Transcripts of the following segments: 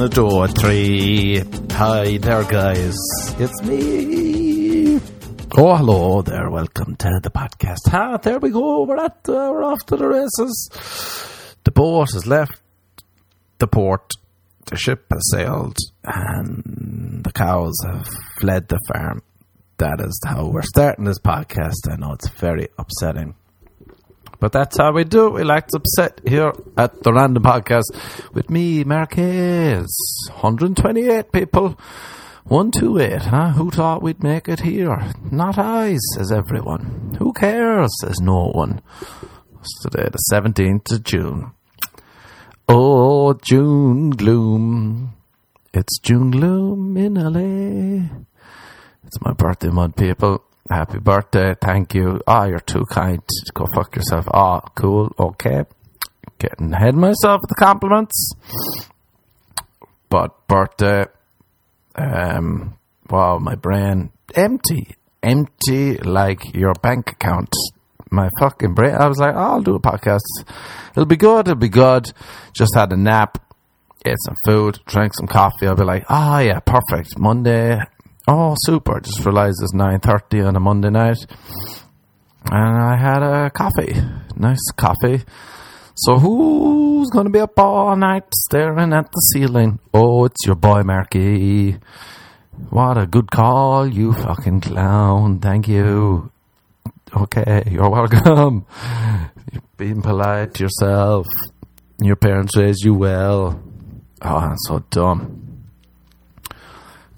one, two, three. Hi there, guys. It's me. Oh, hello there. Welcome to the podcast. Ah, there we go. We're at, uh, we're off to the races. The boat has left the port. The ship has sailed, and the cows have fled the farm. That is how we're starting this podcast. I know it's very upsetting. But that's how we do. We like to upset here at the Random Podcast with me, Marquez. 128 people. 128, huh? Who thought we'd make it here? Not I, says everyone. Who cares, says no one. It's today, the 17th of June. Oh, June gloom. It's June gloom in LA. It's my birthday month, people. Happy birthday. Thank you. Ah, oh, you're too kind. Go fuck yourself. Ah, oh, cool. Okay. Getting ahead myself with the compliments. But birthday, um, wow, my brain empty. Empty like your bank account. My fucking brain. I was like, oh, I'll do a podcast. It'll be good. It'll be good. Just had a nap. Ate some food. Drank some coffee. I'll be like, ah, oh, yeah, perfect. Monday, Oh, super! Just realised it's nine thirty on a Monday night, and I had a coffee, nice coffee. So who's going to be up all night staring at the ceiling? Oh, it's your boy Marky. What a good call, you fucking clown. Thank you. Okay, you're welcome. You're being polite to yourself. Your parents raised you well. Oh, I'm so dumb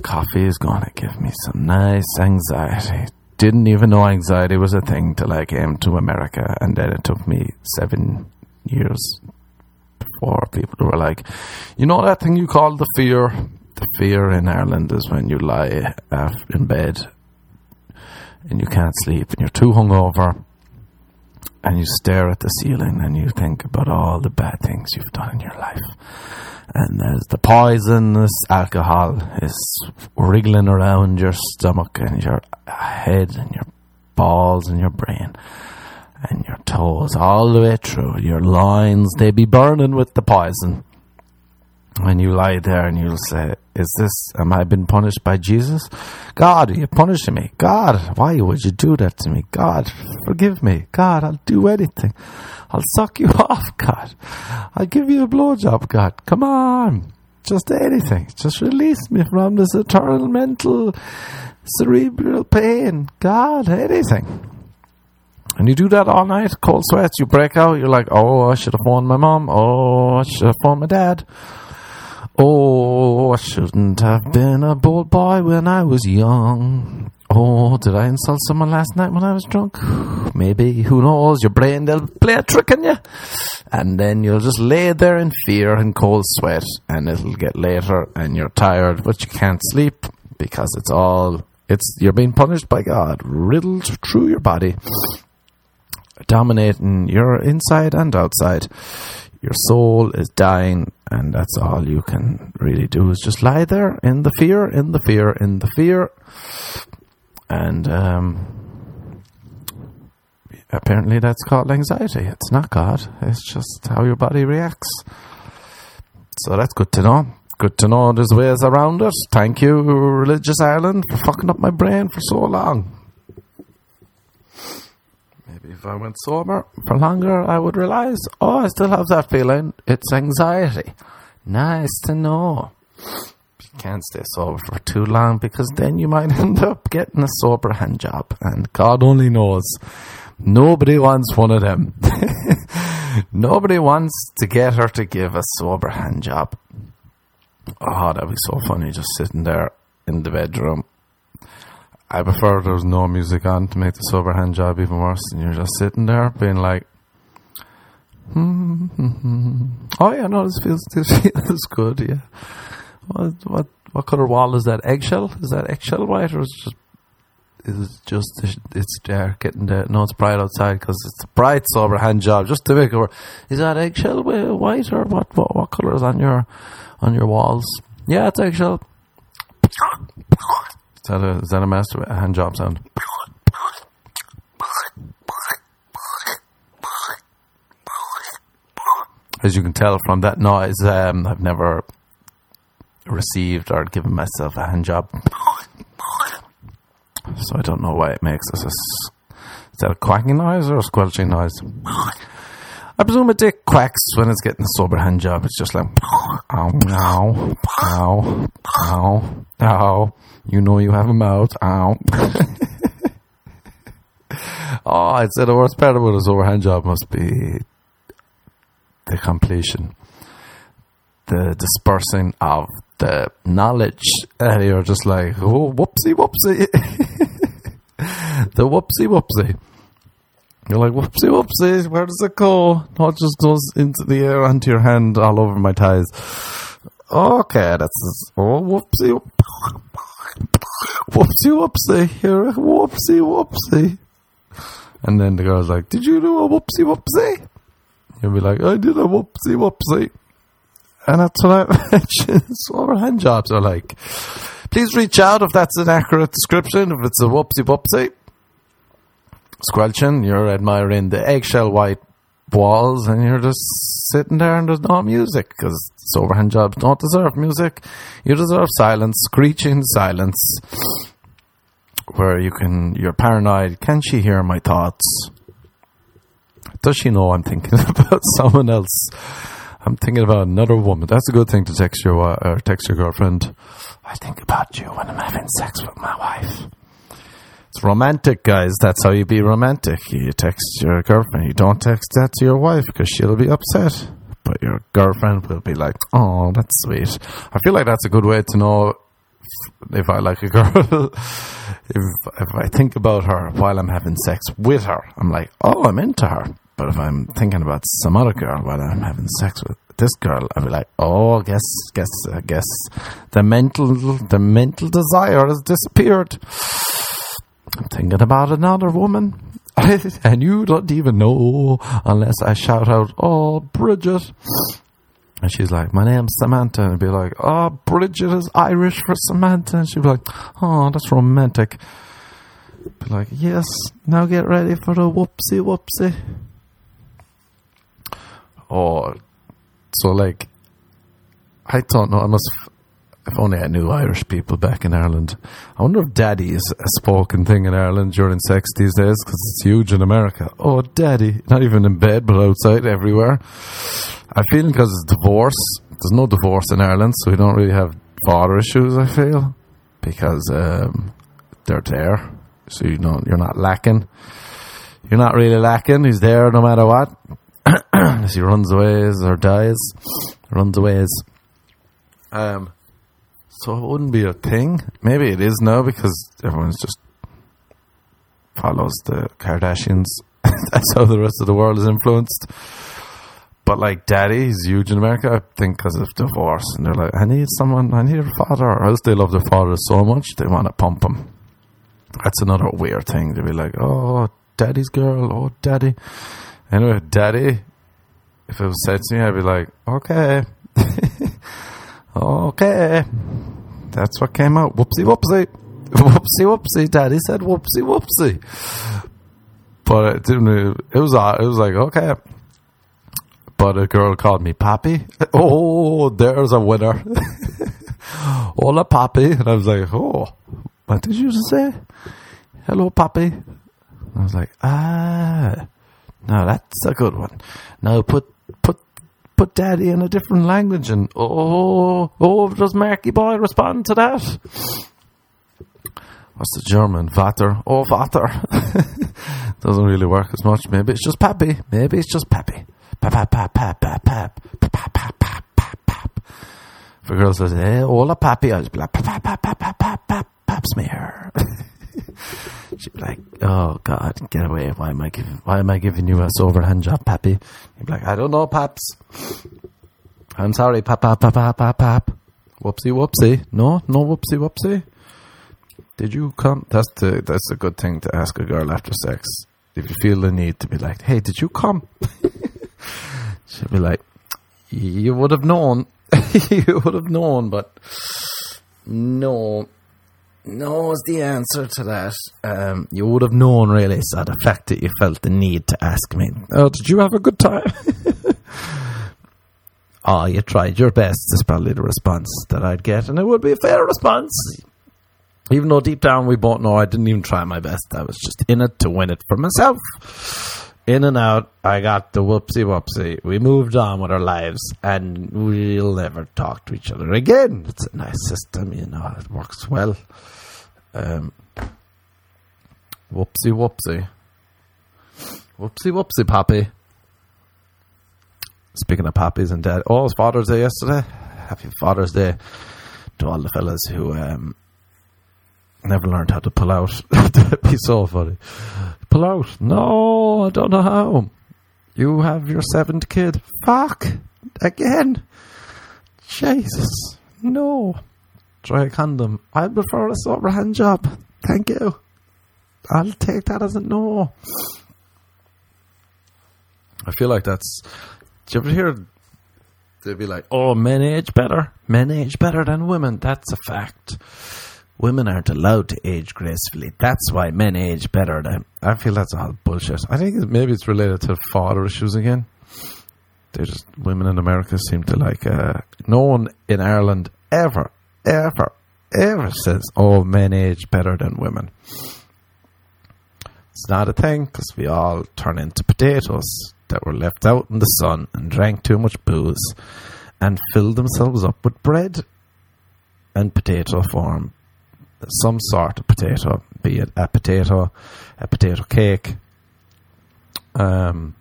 coffee is going to give me some nice anxiety. Didn't even know anxiety was a thing till I came to America, and then it took me seven years before people were like, you know that thing you call the fear? The fear in Ireland is when you lie uh, in bed and you can't sleep and you're too hungover and you stare at the ceiling and you think about all the bad things you've done in your life and there's the poisonous alcohol is wriggling around your stomach and your head and your balls and your brain and your toes all the way through. Your loins, they be burning with the poison. When you lie there and you'll say, Is this, am I been punished by Jesus? God, are you punishing me? God, why would you do that to me? God, forgive me. God, I'll do anything. I'll suck you off, God. I'll give you a blowjob, God. Come on. Just anything. Just release me from this eternal mental cerebral pain. God, anything. And you do that all night, cold sweats, you break out, you're like, oh, I should have phoned my mom. Oh, I should have phoned my dad. Oh, I shouldn't have been a bold boy when I was young. Oh, did I insult someone last night when I was drunk? Maybe. Who knows? Your brain, they'll play a trick on you. And then you'll just lay there in fear and cold sweat. And it'll get later and you're tired, but you can't sleep because it's all, it's, you're being punished by God, riddled through your body, dominating your inside and outside. Your soul is dying, and that's all you can really do is just lie there in the fear, in the fear, in the fear and um, apparently that's called anxiety. It's not God, it's just how your body reacts. So that's good to know. Good to know there's ways around it. Thank you, Religious Ireland, for fucking up my brain for so long. If I went sober for longer, I would realize, oh, I still have that feeling. It's anxiety. Nice to know You can't stay sober for too long because then you might end up getting a sober hand job. And God only knows. Nobody wants one of them. Nobody wants to get her to give a sober hand job. Oh, that'd be so funny just sitting there in the bedroom. I prefer there's no music on to make the sober hand job even worse. And you're just sitting there being like, hmm, hmm, hmm. oh yeah, no, this feels, this feels good, yeah. What what what color wall is that? Eggshell? Is that eggshell white or is it just is it just it's dark getting there? No, it's bright outside because it's a bright sober hand job. Just to make it work. Is that eggshell white or what? What, what color is on your on your walls? Yeah, it's eggshell. Is that a is that a master hand job sound? As you can tell from that noise, um, I've never received or given myself a hand job. So I don't know why it makes this. Is that a quacking noise or a squelching noise? I presume a dick quacks when it's getting a sober hand job. It's just like, ow, ow, ow, ow, ow. You know you have a mouth, ow. oh, I'd say the worst part about a sober hand job must be the completion, the dispersing of the knowledge. And you're just like, oh, whoopsie, whoopsie. the whoopsie, whoopsie. You're like, whoopsie, whoopsie, where does it go? No, it just goes into the air, onto your hand, all over my ties. Okay, that's, oh, whoopsie, whoopsie, whoopsie, whoopsie here, whoopsie, whoopsie. And then the girl's like, did you do a whoopsie, whoopsie? You'll be like, I did a whoopsie, whoopsie. And that's what I mentioned. So our hand jobs are like. Please reach out if that's an accurate description, if it's a whoopsie, whoopsie. Squelching, you're admiring the eggshell white walls and you're just sitting there and there's no music because overhand jobs don't deserve music. You deserve silence, screeching silence where you can, you're paranoid. Can she hear my thoughts? Does she know I'm thinking about someone else? I'm thinking about another woman. That's a good thing to text your or text your girlfriend. I think about you when I'm having sex with my wife. It's romantic, guys. That's how you be romantic. You text your girlfriend. You don't text that to your wife because she'll be upset. But your girlfriend will be like, "Oh, that's sweet." I feel like that's a good way to know if I like a girl. if if I think about her while I'm having sex with her, I'm like, "Oh, I'm into her." But if I'm thinking about some other girl while I'm having sex with this girl, I'll be like, "Oh, guess, guess, I guess the mental, the mental desire has disappeared." I'm thinking about another woman. and you don't even know unless I shout out, Oh, Bridget. And she's like, My name's Samantha. And I'd be like, Oh, Bridget is Irish for Samantha. And she'd be like, Oh, that's romantic. Be like, Yes, now get ready for the whoopsie whoopsie. Oh, so like, I don't know. I must if only I knew Irish people back in Ireland. I wonder if daddy is a spoken thing in Ireland during sex these days because it's huge in America. Oh, daddy. Not even in bed, but outside, everywhere. I feel because it's divorce. There's no divorce in Ireland, so we don't really have father issues, I feel. Because um, they're there. So you know, you're not lacking. You're not really lacking. He's there no matter what. He runs away or dies. Runs away. Um, so it wouldn't be a thing. Maybe it is now because everyone's just follows the Kardashians. That's how the rest of the world is influenced. But like daddy, he's huge in America, I think, because of divorce. And they're like, I need someone, I need a father. Or else they love their father so much, they want to pump him. That's another weird thing to be like, oh, daddy's girl, oh, daddy. Anyway, daddy, if it was said to me, I'd be like, okay. okay. That's what came out. Whoopsie, whoopsie. Whoopsie, whoopsie. Daddy said whoopsie, whoopsie. But it didn't, it was, it was like, okay. But a girl called me Pappy. Oh, there's a winner. Hola, Pappy. And I was like, oh, what did you say? Hello, Pappy. I was like, ah, no, that's a good one. Now put, put daddy in a different language and oh oh does Marky Boy respond to that? What's the German? Vater. Oh Vater. Doesn't really work as much. Maybe it's just Pappy. Maybe it's just Pappy. Pap pap pap pap pap pap pap pap pap pap pap. If a girl says, "Hey, hola, Pappy," I'll just be like, "Pap pap pap pap pap pap pap pap smear." She'd be like, "Oh God, get away! Why am I giving? Why am I giving you a sober hand job, Pappy?" He'd be like, "I don't know, Paps. I'm sorry, Pap, pap, pap, pap, pap, pap. Whoopsie, whoopsie. No, no, whoopsie, whoopsie. Did you come? That's the that's a good thing to ask a girl after sex. If you feel the need to be like, "Hey, did you come?" She'd be like, "You would have known. you would have known, but no." No is the answer to that. Um, you would have known, really. So the fact that you felt the need to ask me, "Oh, did you have a good time?" oh, you tried your best is probably the response that I'd get, and it would be a fair response. Even though deep down we both know I didn't even try my best. I was just in it to win it for myself. In and out, I got the whoopsie whoopsie. We moved on with our lives, and we'll never talk to each other again. It's a nice system, you know, it works well. Um, whoopsie whoopsie. Whoopsie whoopsie, Poppy. Speaking of poppies and dad, oh, it was Father's Day yesterday. Happy Father's Day to all the fellas who um, never learned how to pull out. That'd be so funny. Pull out? No, I don't know how. You have your seventh kid. Fuck. Again. Jesus. No. Try a condom. I prefer a sober hand job. Thank you. I'll take that as a no. I feel like that's do you ever hear they'd be like, "Oh, men age better. Men age better than women." That's a fact. Women aren't allowed to age gracefully. That's why men age better than. I feel that's all bullshit. I think maybe it's related to father issues again. They just women in America seem to like. Uh, no one in Ireland ever, ever, ever says, "Oh, men age better than women." It's not a thing because we all turn into potatoes that were left out in the sun and drank too much booze and filled themselves up with bread and potato form. Some sort of potato, be it a potato, a potato cake, um,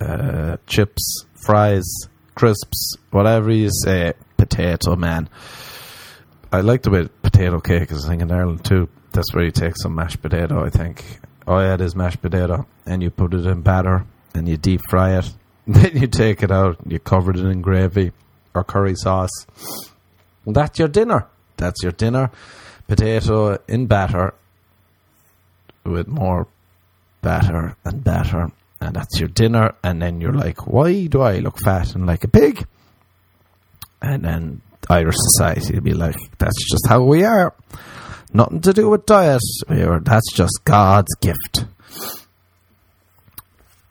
uh, chips, fries, crisps, whatever you say, potato man. I like the way potato cake is a thing in Ireland too. That's where you take some mashed potato, I think. Oh add is mashed potato, and you put it in batter, and you deep fry it. Then you take it out, you cover it in gravy or curry sauce. And that's your dinner. That's your dinner. Potato in batter with more batter and batter. And that's your dinner. And then you're like, why do I look fat and like a pig? And then Irish society will be like, that's just how we are. Nothing to do with diet. That's just God's gift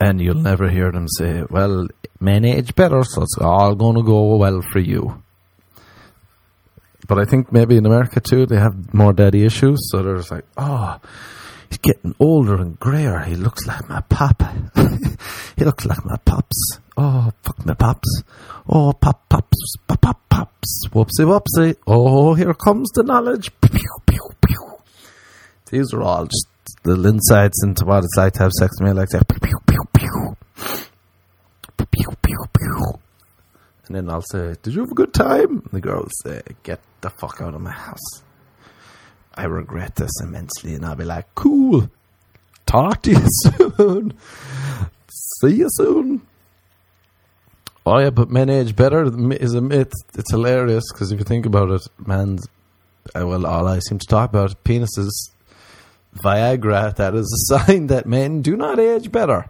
and you'll never hear them say, "Well, men age better, so it's all going to go well for you." But I think maybe in America too, they have more daddy issues, so they're just like, "Oh, he's getting older and grayer. He looks like my pop. he looks like my pops. Oh, fuck my pops. Oh, pop pops, pop pop pops. Whoopsie whoopsie. Oh, here comes the knowledge. Pew, pew, pew. These are all just little insights into what it's like to have sex with me like that. Pew, pew, pew, pew. Pew, pew, pew. And then I'll say, Did you have a good time? And the girl will say, Get the fuck out of my house. I regret this immensely. And I'll be like, Cool. Talk to you soon. See you soon. Oh yeah, but men age better is a myth. It's hilarious because if you think about it, man's uh, well, all I seem to talk about penises Viagra, that is a sign that men do not age better.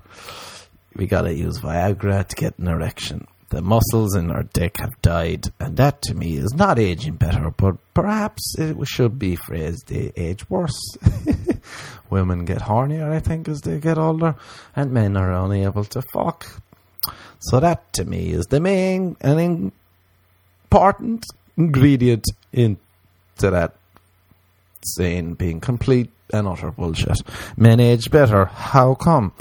We gotta use Viagra to get an erection. The muscles in our dick have died, and that to me is not aging better, but perhaps it should be phrased they age worse. Women get hornier, I think, as they get older, and men are only able to fuck. So that to me is the main and important ingredient into that saying being complete and utter bullshit. Men age better. How come?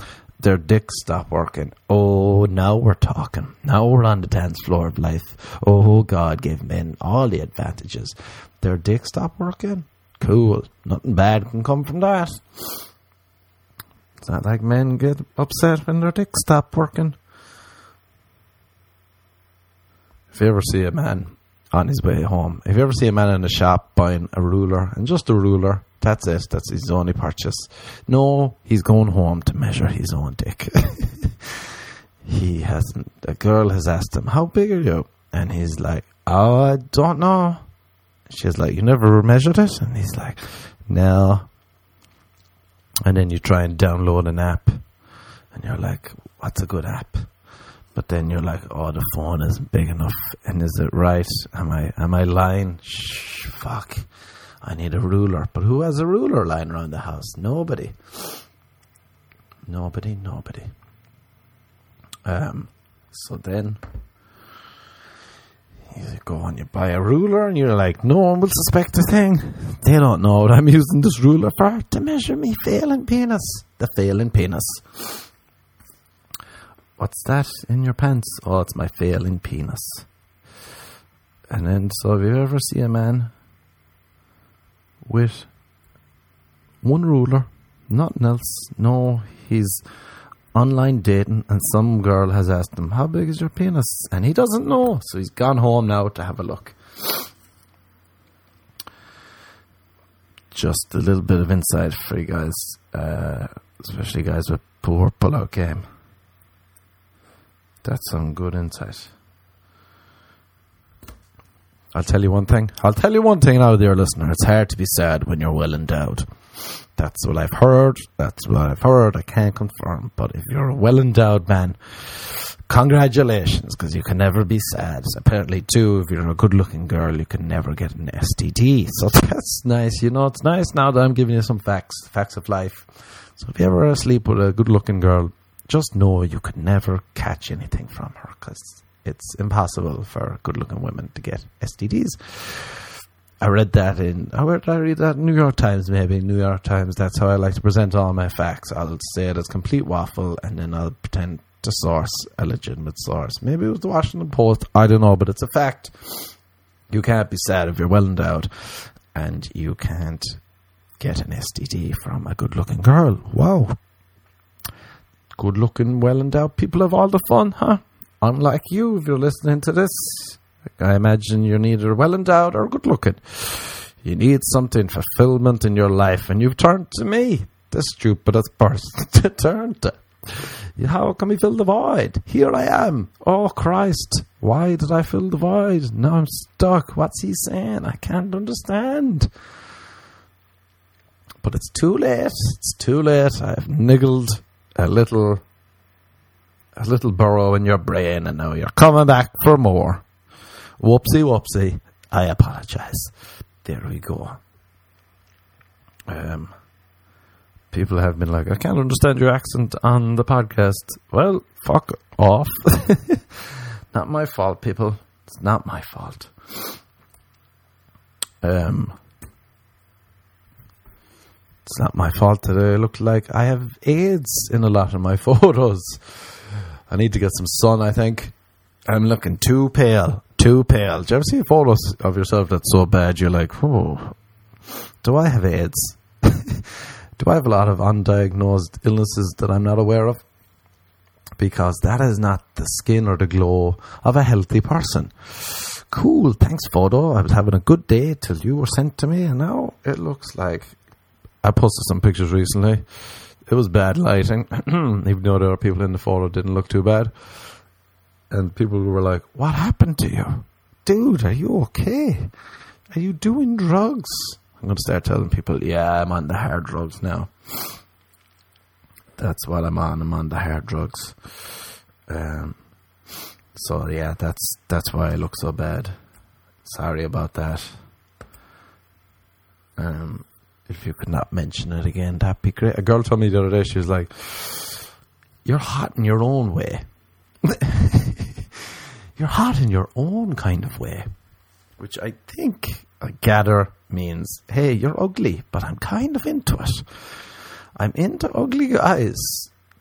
Their dicks stop working. Oh, now we're talking. Now we're on the dance floor of life. Oh, God gave men all the advantages. Their dicks stop working. Cool. Nothing bad can come from that. It's not like men get upset when their dicks stop working. If you ever see a man on his way home, if you ever see a man in a shop buying a ruler and just a ruler, that's it. That's his only purchase. No, he's going home to measure his own dick. he hasn't. A girl has asked him, "How big are you?" And he's like, "Oh, I don't know." She's like, "You never measured it?" And he's like, "No." And then you try and download an app, and you're like, "What's a good app?" But then you're like, "Oh, the phone isn't big enough." And is it right? Am I am I lying? Shh, fuck. I need a ruler. But who has a ruler lying around the house? Nobody. Nobody, nobody. Um, so then You go and you buy a ruler, and you're like, no one will suspect a thing. They don't know what I'm using this ruler for to measure me failing penis. The failing penis. What's that in your pants? Oh, it's my failing penis. And then, so if you ever see a man with one ruler, nothing else, no, he's online dating, and some girl has asked him, How big is your penis? And he doesn't know, so he's gone home now to have a look. Just a little bit of insight for you guys, uh, especially guys with poor pull-out game. That's some good insight. I'll tell you one thing. I'll tell you one thing now, dear listener. It's hard to be sad when you're well endowed. That's what I've heard. That's what I've heard. I can't confirm. But if you're a well endowed man, congratulations, because you can never be sad. Apparently, too, if you're a good looking girl, you can never get an STD. So that's nice. You know, it's nice now that I'm giving you some facts, facts of life. So if you ever sleep with a good looking girl, just know you could never catch anything from her because it's impossible for good looking women to get STDs. I read that in, oh, where did I read that? New York Times, maybe. New York Times. That's how I like to present all my facts. I'll say it as complete waffle and then I'll pretend to source a legitimate source. Maybe it was the Washington Post. I don't know, but it's a fact. You can't be sad if you're well endowed and you can't get an STD from a good looking girl. Wow. Good looking, well endowed people have all the fun, huh? Unlike you, if you're listening to this, I imagine you're neither well endowed or good looking. You need something fulfillment in your life, and you've turned to me, the stupidest person to turn to. How can we fill the void? Here I am. Oh Christ, why did I fill the void? Now I'm stuck. What's he saying? I can't understand. But it's too late. It's too late. I've niggled a little a little burrow in your brain and now you're coming back for more. Whoopsie whoopsie. I apologize. There we go. Um people have been like, I can't understand your accent on the podcast. Well, fuck off. not my fault, people. It's not my fault. Um it's not my fault that I look like I have AIDS in a lot of my photos. I need to get some sun, I think. I'm looking too pale. Too pale. Do you ever see photos of yourself that's so bad you're like, oh, do I have AIDS? do I have a lot of undiagnosed illnesses that I'm not aware of? Because that is not the skin or the glow of a healthy person. Cool, thanks, photo. I was having a good day till you were sent to me, and now it looks like I posted some pictures recently. It was bad lighting, even though there were people in the photo didn't look too bad. And people were like, "What happened to you, dude? Are you okay? Are you doing drugs?" I'm going to start telling people, "Yeah, I'm on the hard drugs now." That's what I'm on. I'm on the hard drugs. Um, so yeah, that's that's why I look so bad. Sorry about that. Um, if you could not mention it again, that'd be great. A girl told me the other day, she was like, You're hot in your own way. You're hot in your own kind of way. Which I think, I gather, means, Hey, you're ugly, but I'm kind of into it. I'm into ugly guys.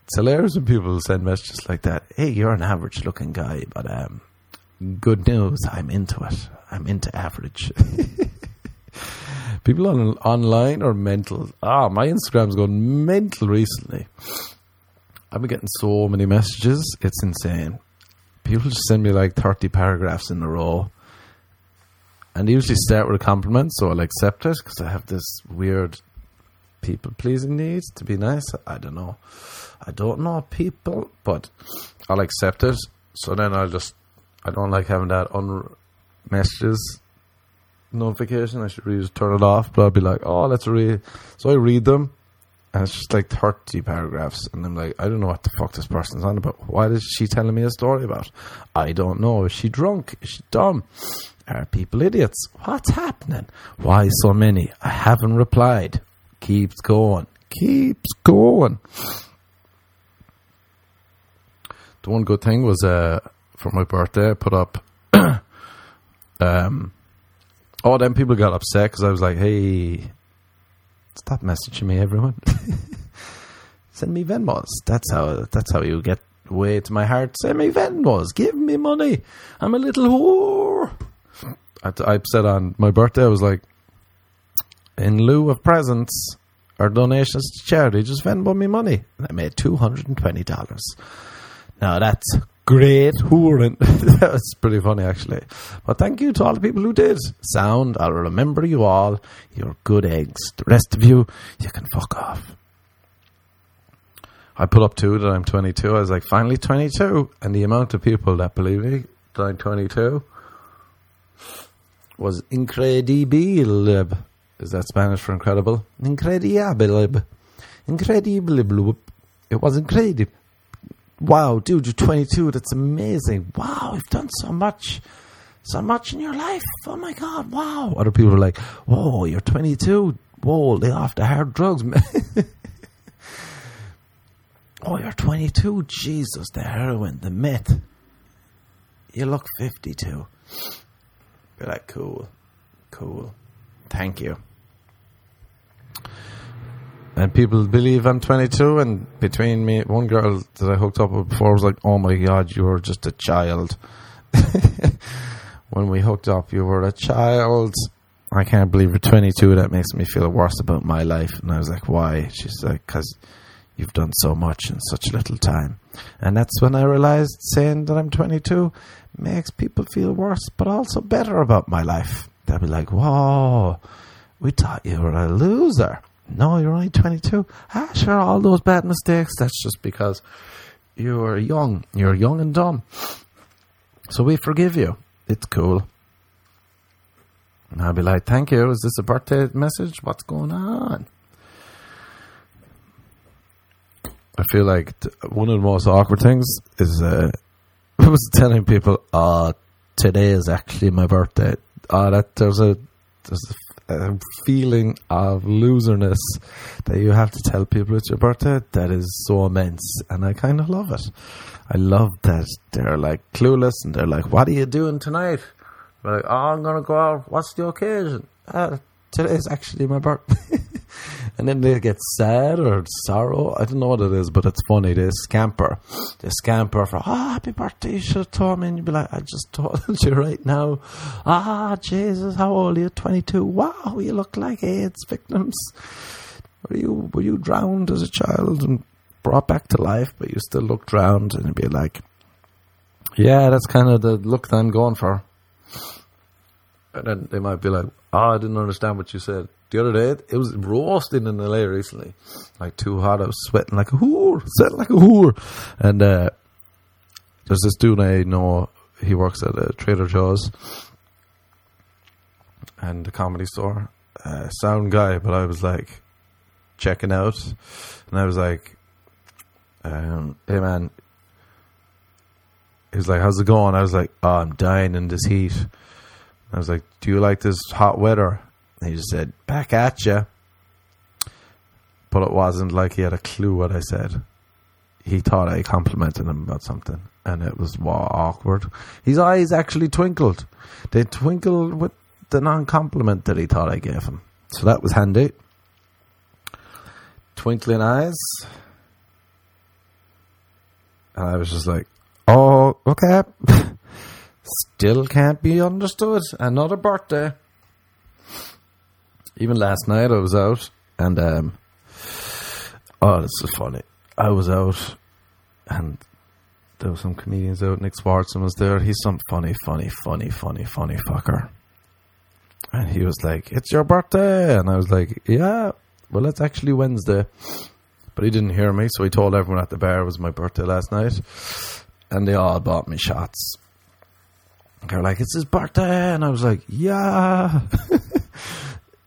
It's hilarious when people send messages like that. Hey, you're an average looking guy, but um, good news, I'm into it. I'm into average. People on online are mental. Ah, my Instagram's gone mental recently. I've been getting so many messages. It's insane. People just send me like 30 paragraphs in a row. And they usually start with a compliment, so I'll accept it because I have this weird people pleasing need to be nice. I don't know. I don't know people, but I'll accept it. So then I'll just, I don't like having that on messages notification. I should really just turn it off. But I'll be like, oh, let's read. So I read them, and it's just like 30 paragraphs. And I'm like, I don't know what the fuck this person's on about. Why is she telling me a story about? I don't know. Is she drunk? Is she dumb? Are people idiots? What's happening? Why so many? I haven't replied. Keeps going. Keeps going. The one good thing was uh, for my birthday, I put up Um, oh, then people got upset because I was like, "Hey, stop messaging me, everyone. Send me Venmos. That's how. That's how you get way to my heart. Send me Venmos. Give me money. I'm a little whore." I, I said on my birthday, I was like, in lieu of presents or donations to charity, just Venmo me money. And I made two hundred and twenty dollars. Now that's great whoring. That's pretty funny, actually. But thank you to all the people who did. Sound, I'll remember you all. You're good eggs. The rest of you, you can fuck off. I put up two that I'm 22. I was like, finally 22. And the amount of people that believe me that I'm 22 was incredible. Is that Spanish for incredible? Incredible. Incredible. It was incredible wow, dude, you're 22. That's amazing. Wow, you've done so much, so much in your life. Oh my God, wow. Other people are like, whoa, you're 22. Whoa, lay off the hard drugs, man. oh, you're 22. Jesus, the heroin, the meth. You look 52. Be like, cool, cool. Thank you and people believe I'm 22. And between me, one girl that I hooked up with before was like, "Oh my god, you were just a child." when we hooked up, you were a child. I can't believe you're 22. That makes me feel worse about my life. And I was like, "Why?" She's like, "Cause you've done so much in such little time." And that's when I realized saying that I'm 22 makes people feel worse, but also better about my life. They'll be like, "Whoa, we thought you were a loser." No, you're only 22. Ah, sure, all those bad mistakes, that's just because you're young. You're young and dumb. So we forgive you. It's cool. And I'll be like, thank you. Is this a birthday message? What's going on? I feel like one of the most awkward things is uh, I was telling people, uh, today is actually my birthday. Uh, that there's a there's a a feeling of loserness that you have to tell people it's your birthday that is so immense and I kind of love it. I love that they're like clueless and they're like, what are you doing tonight? We're like, oh, I'm going to go out. What's the occasion? Uh, today is actually my birthday. and then they get sad or sorrow. I don't know what it is, but it's funny. They scamper. They scamper for, oh, happy birthday. You should have told me. And you'd be like, I just told you right now. Ah, Jesus, how old are you? 22. Wow, you look like AIDS victims. Were you, were you drowned as a child and brought back to life, but you still look drowned? And you'd be like, yeah, that's kind of the look that I'm going for. And then they might be like, oh, I didn't understand what you said the other day. It was roasting in LA recently. Like too hot. I was sweating like a whore. Sweating like a whore. And uh, there's this dude I know. He works at a Trader Joe's and the comedy store. Uh, sound guy, but I was like checking out. And I was like, um, hey man. He was like, how's it going? I was like, oh, I'm dying in this heat. I was like, do you like this hot weather? He just said, back at you. But it wasn't like he had a clue what I said. He thought I complimented him about something, and it was awkward. His eyes actually twinkled. They twinkled with the non compliment that he thought I gave him. So that was handy. Twinkling eyes. And I was just like, oh, okay. Still can't be understood. Another birthday even last night I was out and um, oh, this is funny. I was out and there were some comedians out. Nick Swardson was there. He's some funny, funny, funny, funny, funny fucker. And he was like, "It's your birthday," and I was like, "Yeah, well, it's actually Wednesday." But he didn't hear me, so he told everyone at the bar it was my birthday last night, and they all bought me shots. They're like, "It's his birthday," and I was like, "Yeah."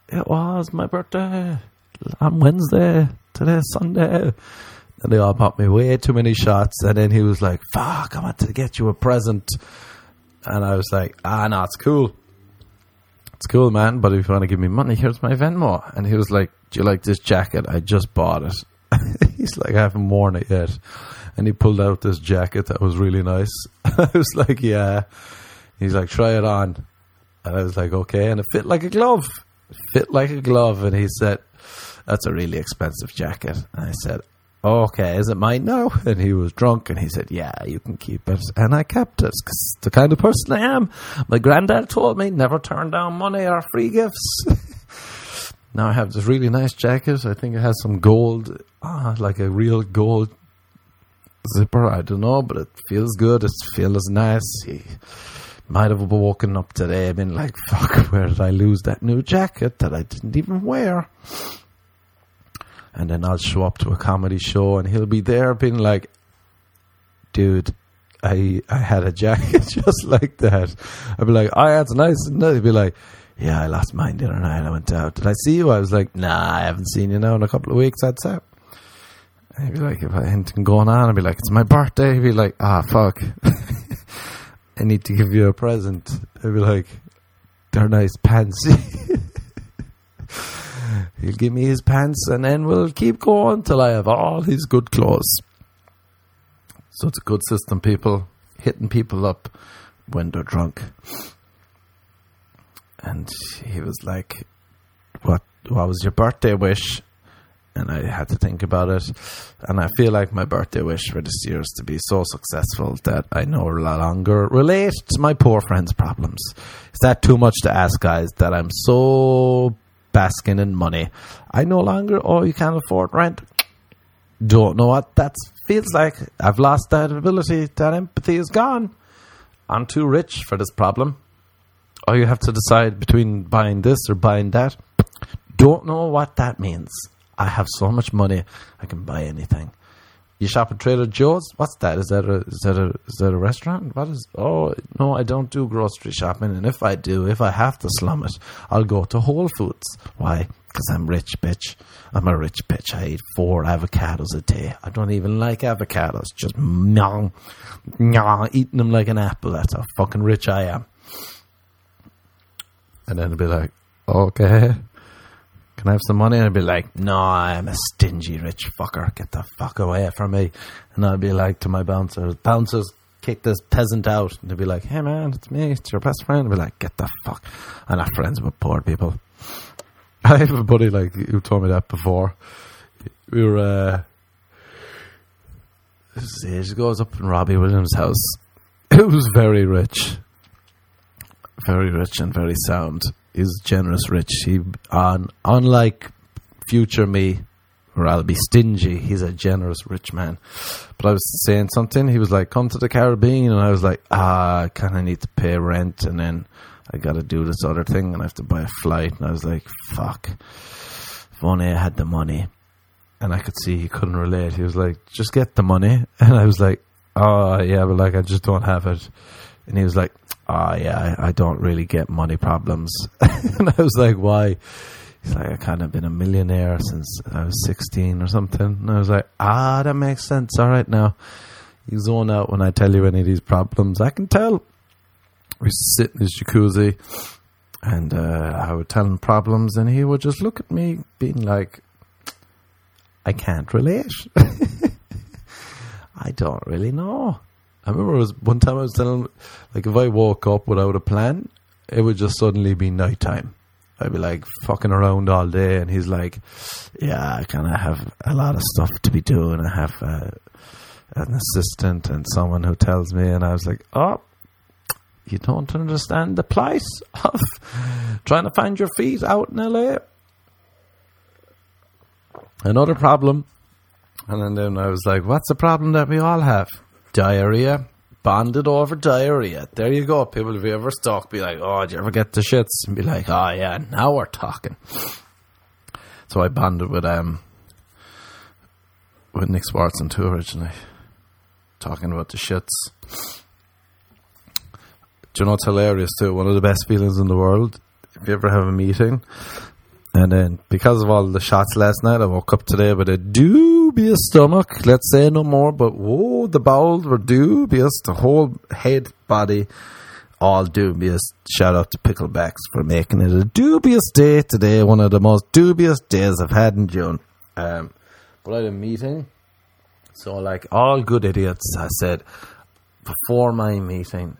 it was my birthday on Wednesday. Today's Sunday. And they all bought me way too many shots. And then he was like, fuck, I want to get you a present. And I was like, ah, no, it's cool. It's cool, man. But if you want to give me money, here's my Venmo. And he was like, do you like this jacket? I just bought it. He's like, I haven't worn it yet. And he pulled out this jacket that was really nice. I was like, yeah. He's like, try it on. And I was like, okay. And it fit like a glove. It fit like a glove. And he said, that's a really expensive jacket. And I said, okay, is it mine now? And he was drunk and he said, yeah, you can keep it. And I kept it because the kind of person I am. My granddad told me never turn down money or free gifts. now I have this really nice jacket. I think it has some gold, ah, like a real gold zipper. I don't know, but it feels good. It feels nice. Might have been woken up today and been like, fuck, where did I lose that new jacket that I didn't even wear? and then I'll show up to a comedy show and he'll be there being like, dude, I I had a jacket just like that. I'd be like, oh, that's nice. And he'd be like, yeah, I lost mine the other night. I went out. Did I see you? I was like, nah, I haven't seen you now in a couple of weeks. That's it. And he'd be like, if I had anything going on, I'd be like, it's my birthday. He'd be like, ah, fuck. I need to give you a present. I'd be like, they're nice pants. He'll give me his pants and then we'll keep going till I have all his good clothes. So it's a good system, people. Hitting people up when they're drunk. And he was like, What what was your birthday wish? And I had to think about it. And I feel like my birthday wish for this year is to be so successful that I no longer relate to my poor friend's problems. Is that too much to ask, guys? That I'm so basking in money. I no longer, oh, you can't afford rent. Don't know what that feels like. I've lost that ability. That empathy is gone. I'm too rich for this problem. Or you have to decide between buying this or buying that. Don't know what that means. I have so much money, I can buy anything. You shop at Trader Joe's? What's that? Is that a is that a is that a restaurant? What is? Oh no, I don't do grocery shopping. And if I do, if I have to slum it, I'll go to Whole Foods. Why? Because I'm rich, bitch. I'm a rich bitch. I eat four avocados a day. I don't even like avocados. Just nyong, nyong, eating them like an apple. That's how fucking rich I am. And then it'll be like, okay. Can I have some money? And I'd be like, no, I'm a stingy rich fucker. Get the fuck away from me. And I'd be like to my bouncers, bouncers, kick this peasant out. And they'd be like, hey man, it's me, it's your best friend. I'd be like, get the fuck. And I'm friends with poor people. I have a buddy like who told me that before. We were, uh, this age goes up in Robbie Williams' house. It was very rich. Very rich and very sound is generous rich. He unlike future me, or I'll be stingy. He's a generous rich man. But I was saying something. He was like, "Come to the Caribbean," and I was like, "Ah, I kind of need to pay rent, and then I got to do this other thing, and I have to buy a flight." And I was like, "Fuck." If only I had the money. And I could see he couldn't relate. He was like, "Just get the money," and I was like, "Oh yeah, but like I just don't have it." And he was like, oh yeah, I, I don't really get money problems. and I was like, why? He's like, I kind of been a millionaire since I was 16 or something. And I was like, ah, that makes sense. All right, now you zone out when I tell you any of these problems. I can tell. We sit in his jacuzzi and uh, I would tell him problems and he would just look at me being like, I can't relate. I don't really know. I remember it was one time I was telling like, if I woke up without a plan, it would just suddenly be nighttime. I'd be like fucking around all day, and he's like, "Yeah, I kind of have a lot of stuff to be doing. I have uh, an assistant and someone who tells me." And I was like, "Oh, you don't understand the plight of trying to find your feet out in LA." Another problem, and then I was like, "What's the problem that we all have?" Diarrhea. Bonded over diarrhea. There you go, people. If you ever stuck, be like, oh, did you ever get the shits? And be like, oh, yeah, now we're talking. So I bonded with um with Nick Swardson too originally, talking about the shits. Do you know what's hilarious too? One of the best feelings in the world. If you ever have a meeting, and then because of all the shots last night, I woke up today with a dubious stomach. Let's say no more, but whoa, the bowels were dubious. The whole head, body, all dubious. Shout out to Picklebacks for making it a dubious day today. One of the most dubious days I've had in June. Um, but I had a meeting. So, like all good idiots, I said before my meeting,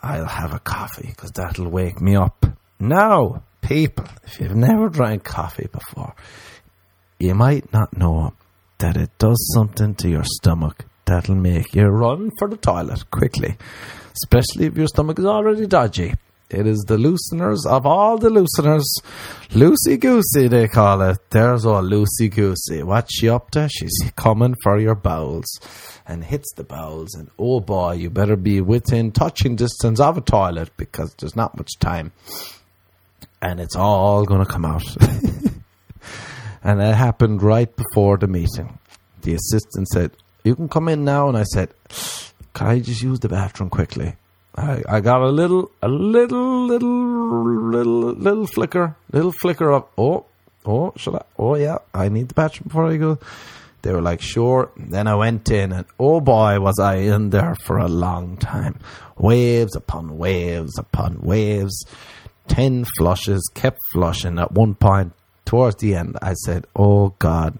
I'll have a coffee because that'll wake me up. Now, people, if you've never drank coffee before, you might not know that it does something to your stomach that'll make you run for the toilet quickly, especially if your stomach is already dodgy. It is the looseners of all the looseners. Loosey goosey, they call it. There's all loosey goosey. What's she up to? She's coming for your bowels and hits the bowels. And oh boy, you better be within touching distance of a toilet because there's not much time. And it's all going to come out. and it happened right before the meeting. The assistant said, You can come in now. And I said, Can I just use the bathroom quickly? I, I got a little, a little, little, little, little flicker, little flicker of, oh, oh, should I? Oh, yeah, I need the bathroom before I go. They were like, sure. Then I went in, and oh boy, was I in there for a long time. Waves upon waves upon waves. Ten flushes, kept flushing. At one point, towards the end, I said, oh God,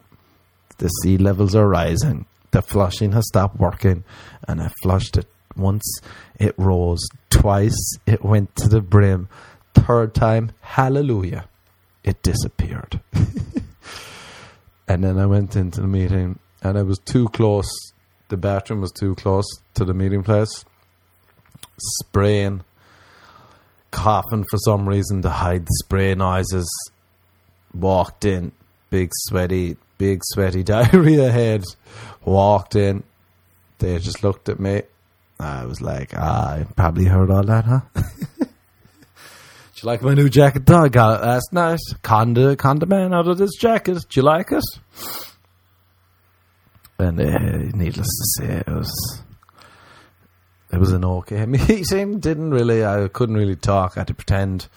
the sea levels are rising. The flushing has stopped working, and I flushed it once, it rose. Twice, it went to the brim. Third time, hallelujah, it disappeared. and then I went into the meeting, and I was too close. The bathroom was too close to the meeting place. Spraying, coughing for some reason to hide the spray noises. Walked in, big sweaty, big sweaty diarrhea head. Walked in. They just looked at me I was like, ah, I probably heard all that, huh? Do you like my new jacket? I got it last night. Conda, Conda man out of this jacket. Do you like it? And uh, needless to say, it was it was an okay meeting. Didn't really, I couldn't really talk. I had to pretend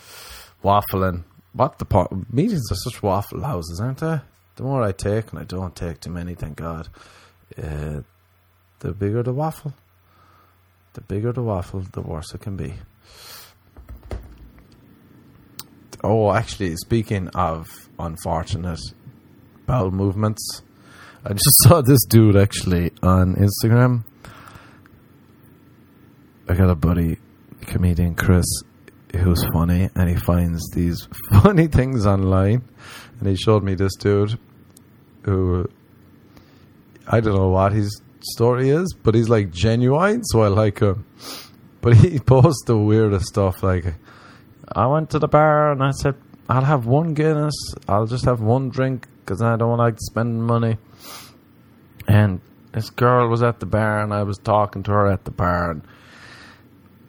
waffling. What the part? Meetings are such waffle houses, aren't they? The more I take, and I don't take too many, thank God, uh, the bigger the waffle. The bigger the waffle, the worse it can be. Oh, actually, speaking of unfortunate bowel movements, I just saw this dude actually on Instagram. I got a buddy, comedian Chris, who's funny, and he finds these funny things online. And he showed me this dude who I don't know what his story is, but he's like genuine, so I like him. But he posts the weirdest stuff. Like, I went to the bar and I said, I'll have one Guinness. I'll just have one drink because I don't like to spend money. And this girl was at the bar and I was talking to her at the bar. And,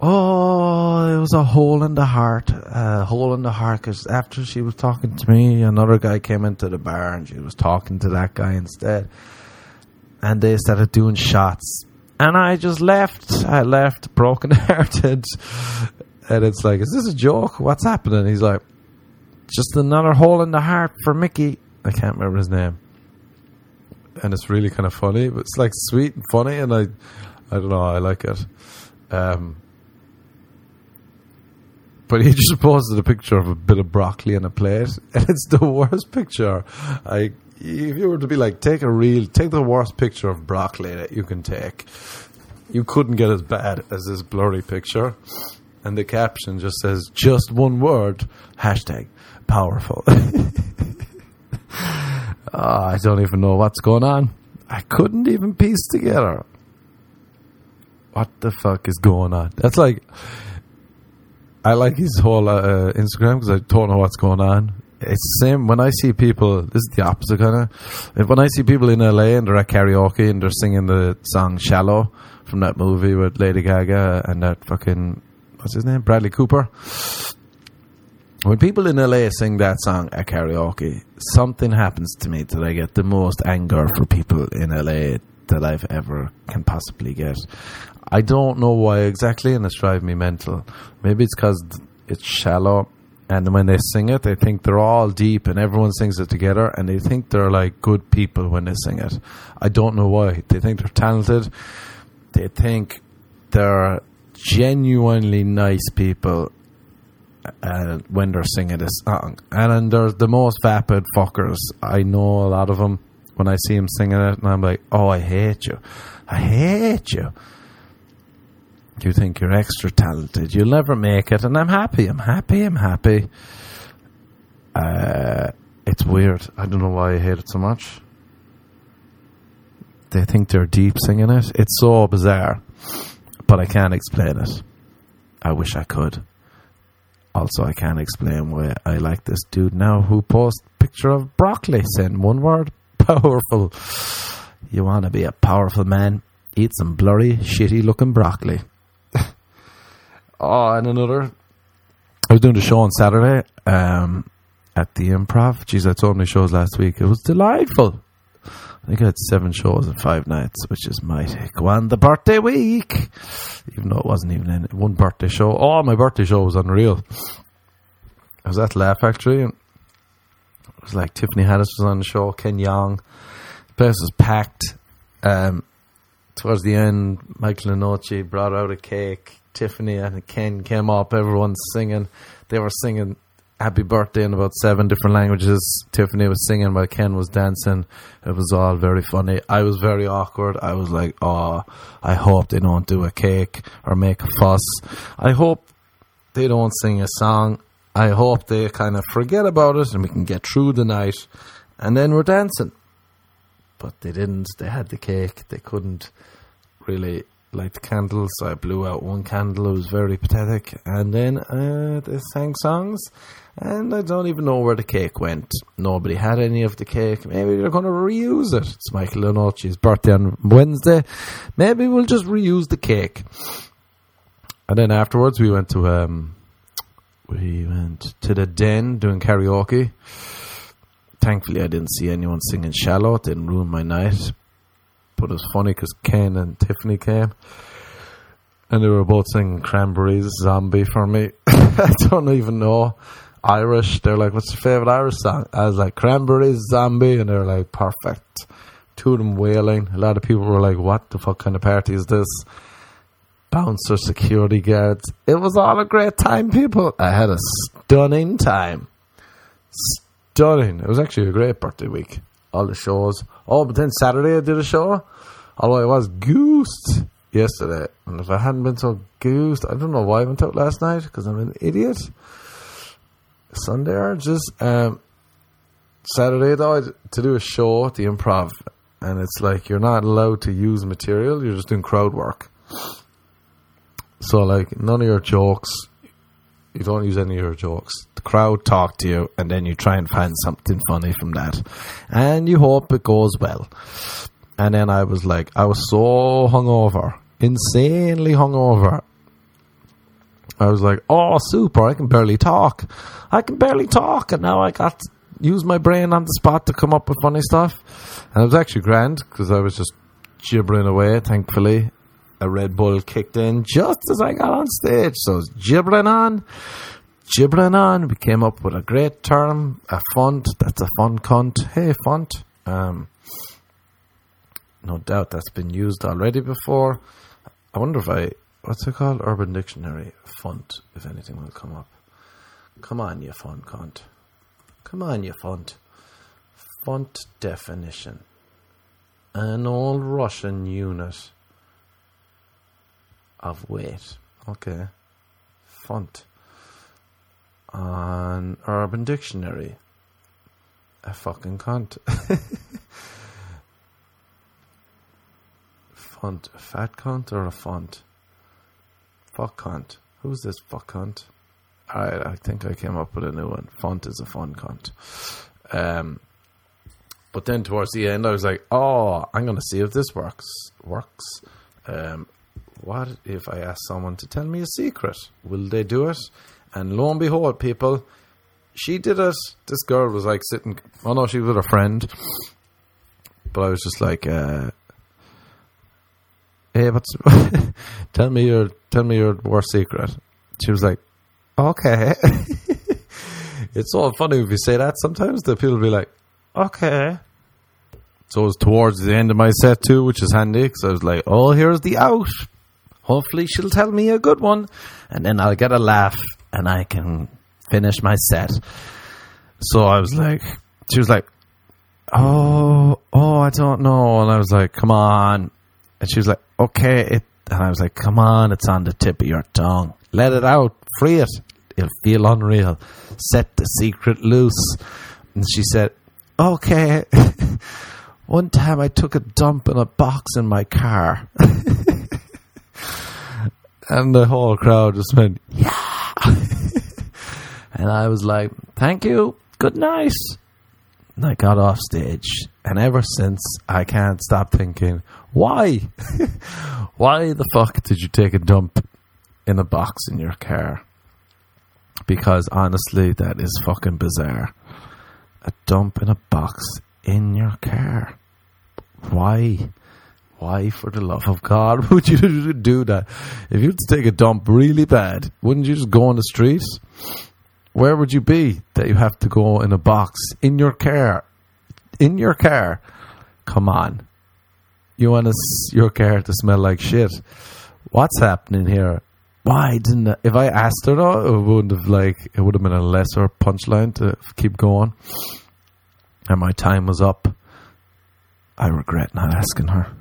oh, it was a hole in the heart. A hole in the heart because after she was talking to me, another guy came into the bar and she was talking to that guy instead and they started doing shots. And I just left. I left broken hearted. And it's like, is this a joke? What's happening? He's like, just another hole in the heart for Mickey. I can't remember his name. And it's really kind of funny, but it's like sweet and funny, and I, I don't know, I like it. Um, but he just posted a picture of a bit of broccoli on a plate, and it's the worst picture. I if you were to be like, take a real, take the worst picture of broccoli that you can take, you couldn't get as bad as this blurry picture. And the caption just says, just one word, hashtag powerful. oh, I don't even know what's going on. I couldn't even piece together. What the fuck is going on? That's like, I like his whole uh, Instagram because I don't know what's going on it's the same when I see people. This is the opposite kind of. When I see people in LA and they're at karaoke and they're singing the song "Shallow" from that movie with Lady Gaga and that fucking what's his name, Bradley Cooper. When people in LA sing that song at karaoke, something happens to me that I get the most anger for people in LA that I've ever can possibly get. I don't know why exactly, and it's driving me mental. Maybe it's because it's shallow and when they sing it, they think they're all deep and everyone sings it together, and they think they're like good people when they sing it. I don't know why. They think they're talented. They think they're genuinely nice people uh, when they're singing this song. And they're the most vapid fuckers. I know a lot of them when I see them singing it, and I'm like, oh, I hate you. I hate you. You think you're extra talented. You'll never make it. And I'm happy. I'm happy. I'm happy. Uh, it's weird. I don't know why I hate it so much. They think they're deep singing it. It's so bizarre. But I can't explain it. I wish I could. Also, I can't explain why I like this dude now who posts picture of broccoli saying one word powerful. You want to be a powerful man? Eat some blurry, shitty looking broccoli. Oh, and another. I was doing the show on Saturday um, at the Improv. Jeez, I told me shows last week. It was delightful. I think I had seven shows in five nights, which is mighty. Go on the birthday week, even though it wasn't even in one birthday show. Oh, my birthday show was unreal. I was at Laugh Factory, and it was like Tiffany Haddish was on the show, Ken Jeong. The place was packed. Um, towards the end, Michael Lenoci brought out a cake. Tiffany and Ken came up. Everyone's singing. They were singing happy birthday in about seven different languages. Tiffany was singing while Ken was dancing. It was all very funny. I was very awkward. I was like, oh, I hope they don't do a cake or make a fuss. I hope they don't sing a song. I hope they kind of forget about it and we can get through the night and then we're dancing. But they didn't. They had the cake. They couldn't really light the candles. I blew out one candle. It was very pathetic. And then uh, they sang songs and I don't even know where the cake went. Nobody had any of the cake. Maybe they're going to reuse it. It's Michael Lenoci's birthday on Wednesday. Maybe we'll just reuse the cake. And then afterwards, we went to um, we went to the den doing karaoke. Thankfully, I didn't see anyone singing "Shallow." It didn't ruin my night. But it was funny because Ken and Tiffany came, and they were both singing "Cranberries Zombie" for me. I don't even know Irish. They're like, "What's your favorite Irish song?" I was like, "Cranberries Zombie," and they're like, "Perfect." Two of them wailing. A lot of people were like, "What the fuck kind of party is this?" Bouncer, security guards. It was all a great time, people. I had a stunning time. Stunning. It was actually a great birthday week. All the shows. Oh, but then Saturday I did a show. Although I was goosed yesterday. And if I hadn't been so goosed, I don't know why I went out last night because I'm an idiot. Sunday or just um, Saturday though to do a show at the improv and it's like you're not allowed to use material, you're just doing crowd work. So like none of your jokes you don't use any of your jokes. The crowd talk to you and then you try and find something funny from that. And you hope it goes well. And then I was like I was so hungover. Insanely hungover. I was like, oh, super, I can barely talk. I can barely talk. And now I got to use my brain on the spot to come up with funny stuff. And it was actually grand because I was just gibbering away, thankfully. A Red Bull kicked in just as I got on stage. So I was gibbering on, gibbering on. We came up with a great term, a font. That's a fun cunt. Hey, font. Um, no doubt that's been used already before. I wonder if I what's it called? Urban Dictionary font, if anything will come up. Come on, you font cunt. Come on, you font. Font definition. An old Russian unit of weight. Okay. Font. On Urban Dictionary. A fucking cunt. font. A fat cunt or a font? Fuck cunt. Who's this fuck cunt? I I think I came up with a new one. Font is a fun cunt. Um, but then towards the end, I was like, "Oh, I'm going to see if this works." Works. Um, what if I ask someone to tell me a secret? Will they do it? And lo and behold, people, she did it. This girl was like sitting. Oh no, she was with a friend. But I was just like, uh, "Hey, what's? tell me your tell me your worst secret." She was like, "Okay." it's so funny if you say that. Sometimes the people will be like, "Okay." So it was towards the end of my set too, which is handy because I was like, "Oh, here's the out." Hopefully, she'll tell me a good one, and then I'll get a laugh, and I can finish my set. So I was like, she was like, "Oh, oh, I don't know," and I was like, "Come on," and she was like, "Okay, it And I was like, come on, it's on the tip of your tongue. Let it out. Free it. It'll feel unreal. Set the secret loose. And she said, okay. One time I took a dump in a box in my car. and the whole crowd just went, yeah. and I was like, thank you. Good night. And I got off stage. And ever since, I can't stop thinking, why? why the fuck did you take a dump in a box in your car? Because honestly, that is fucking bizarre. A dump in a box in your car. Why? Why, for the love of God, would you do that? If you had to take a dump really bad, wouldn't you just go on the street? Where would you be that you have to go in a box in your car? In your car? Come on. You want us your car to smell like shit. What's happening here? Why didn't I, if I asked her though, it would have like it would have been a lesser punchline to keep going. And my time was up. I regret not asking her.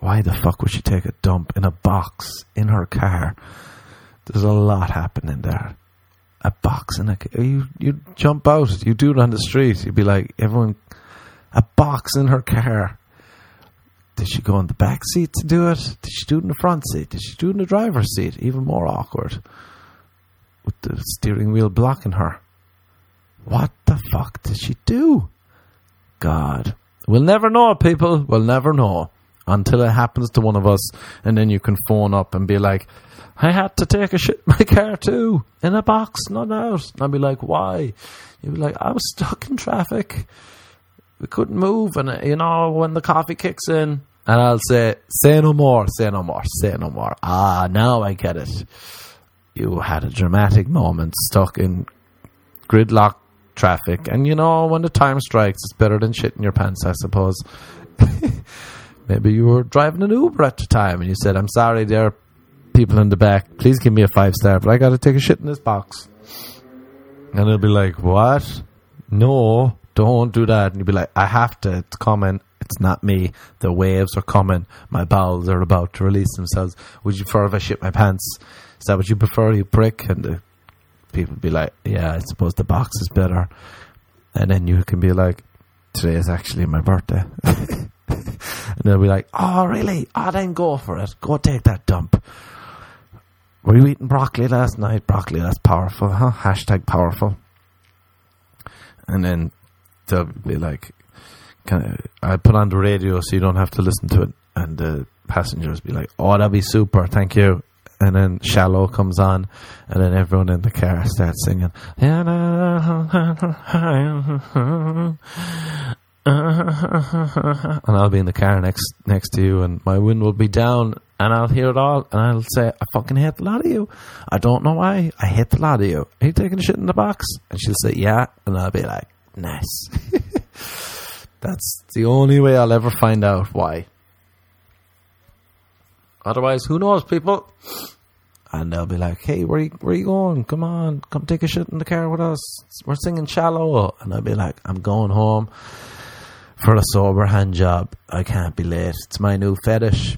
Why the fuck would she take a dump in a box in her car? There's a lot happening there. A box in a you you jump out. You do it on the street. You'd be like everyone. A box in her car. Did she go in the back seat to do it? Did she do it in the front seat? Did she do it in the driver's seat? Even more awkward. With the steering wheel blocking her. What the fuck did she do? God. We'll never know, people. We'll never know until it happens to one of us, and then you can phone up and be like, I had to take a shit in my car too, in a box, not out. And I'd be like, why? You'd be like, I was stuck in traffic. We couldn't move, and you know, when the coffee kicks in, and I'll say, say no more, say no more, say no more. Ah, now I get it. You had a dramatic moment stuck in gridlock traffic. And you know, when the time strikes, it's better than shit in your pants, I suppose. Maybe you were driving an Uber at the time and you said, I'm sorry, there are people in the back. Please give me a five star, but I got to take a shit in this box. And they'll be like, What? No, don't do that. And you'd be like, I have to. It's coming. It's not me. The waves are coming. My bowels are about to release themselves. Would you prefer if I shit my pants? Is that what you prefer, you prick? And the people be like, yeah, I suppose the box is better. And then you can be like, today is actually my birthday. and they'll be like, oh, really? Oh, then go for it. Go take that dump. Were you eating broccoli last night? Broccoli, that's powerful, huh? Hashtag powerful. And then be like, I, put on the radio so you don't have to listen to it. And the passengers be like, oh, that'd be super. Thank you and then Shallow comes on, and then everyone in the car starts singing. And I'll be in the car next next to you, and my wind will be down, and I'll hear it all, and I'll say, "I fucking hate the lot of you. I don't know why. I hate the lot of you. Are you taking shit in the box?" And she'll say, "Yeah," and I'll be like, "Nice." That's the only way I'll ever find out why. Otherwise, who knows, people? And they'll be like, hey, where you, where you going? Come on, come take a shit in the car with us. We're singing Shallow. And I'll be like, I'm going home for a sober hand job. I can't be late. It's my new fetish.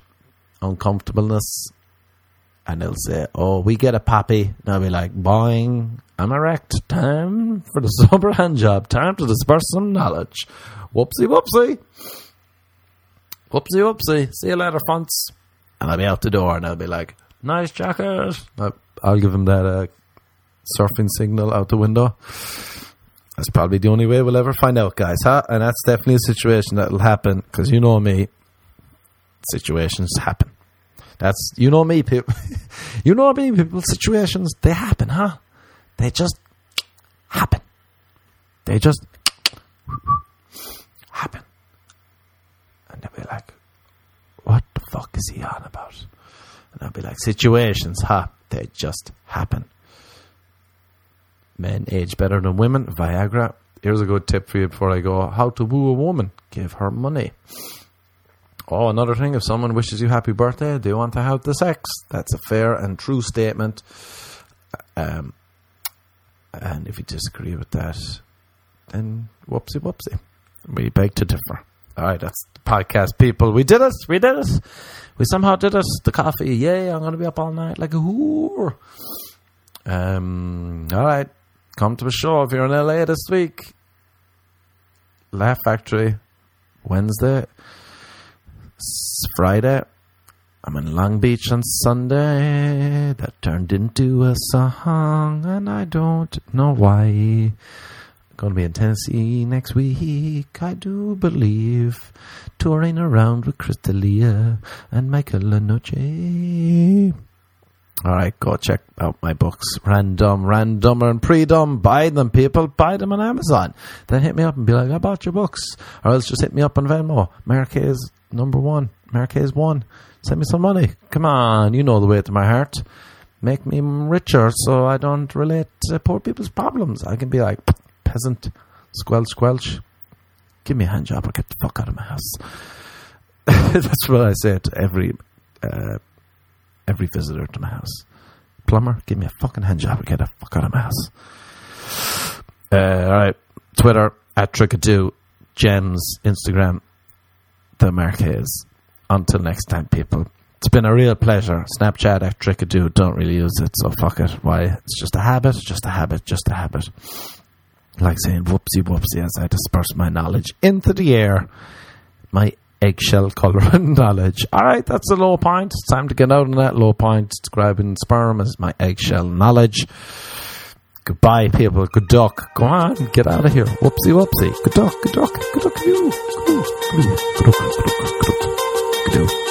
Uncomfortableness. And they'll say, oh, we get a poppy. And I'll be like, boing, I'm erect. Time for the sober hand job. Time to disperse some knowledge. Whoopsie, whoopsie. Whoopsie, whoopsie. See you later, fonts and I'll be out the door and I'll be like, nice jacket. I'll give him that uh, surfing signal out the window. That's probably the only way we'll ever find out, guys, huh? And that's definitely a situation that'll happen because you know me, situations happen. That's you know me, people. you know me, people. Situations they happen, huh? They just happen. They just happen, and they'll be like, what the fuck is he on about? And I'll be like, situations, huh? they just happen. Men age better than women, Viagra. Here's a good tip for you before I go. How to woo a woman. Give her money. Oh, another thing, if someone wishes you happy birthday, they want to have the sex. That's a fair and true statement. Um, and if you disagree with that, then whoopsie whoopsie. We beg to differ. All right, that's the podcast, people. We did it. We did it. We somehow did it. The coffee. Yay, I'm going to be up all night like a whore. Um, all right. Come to the show if you're in LA this week. Laugh Factory, Wednesday, Friday. I'm in Long Beach on Sunday. That turned into a song, and I don't know why. To be in Tennessee next week, I do believe. Touring around with Chris D'Elia and Michael Lenoci. All right, go check out my books. Random, randomer, and pre-dom. Buy them, people. Buy them on Amazon. Then hit me up and be like, I bought your books. Or else just hit me up on Venmo. Marquez number one. Marquez one. Send me some money. Come on, you know the way to my heart. Make me richer so I don't relate to poor people's problems. I can be like, peasant, squelch, squelch. Give me a hand job or get the fuck out of my house. That's what I say to every uh, every visitor to my house. Plumber, give me a fucking hand job or get the fuck out of my house. Uh, all right, Twitter at Trickadoo, Jen's Instagram, the Marquez. Until next time, people. It's been a real pleasure. Snapchat at Trickadoo, don't really use it, so fuck it. Why? It's just a habit, just a habit, just a habit like saying whoopsie whoopsie as I disperse my knowledge into the air. My eggshell colouring knowledge. Alright, that's a low point. It's time to get out on that low point. Describing sperm as my eggshell knowledge. Goodbye, people. Good duck. Go on, get out of here. Whoopsie whoopsie. Good duck, good duck, good duck, you. Good duck, good duck, good duck, good duck.